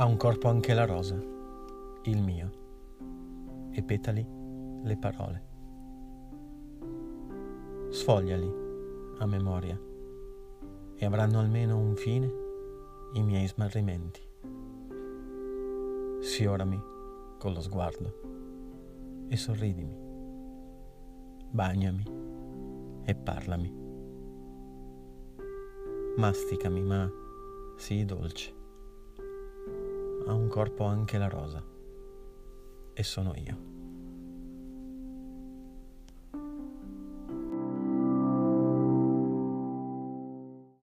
Ha un corpo anche la rosa, il mio, e petali le parole. Sfogliali a memoria e avranno almeno un fine i miei smarrimenti. Sfiorami con lo sguardo e sorridimi. Bagnami e parlami. Masticami, ma sii dolce. Un corpo anche la rosa e sono io.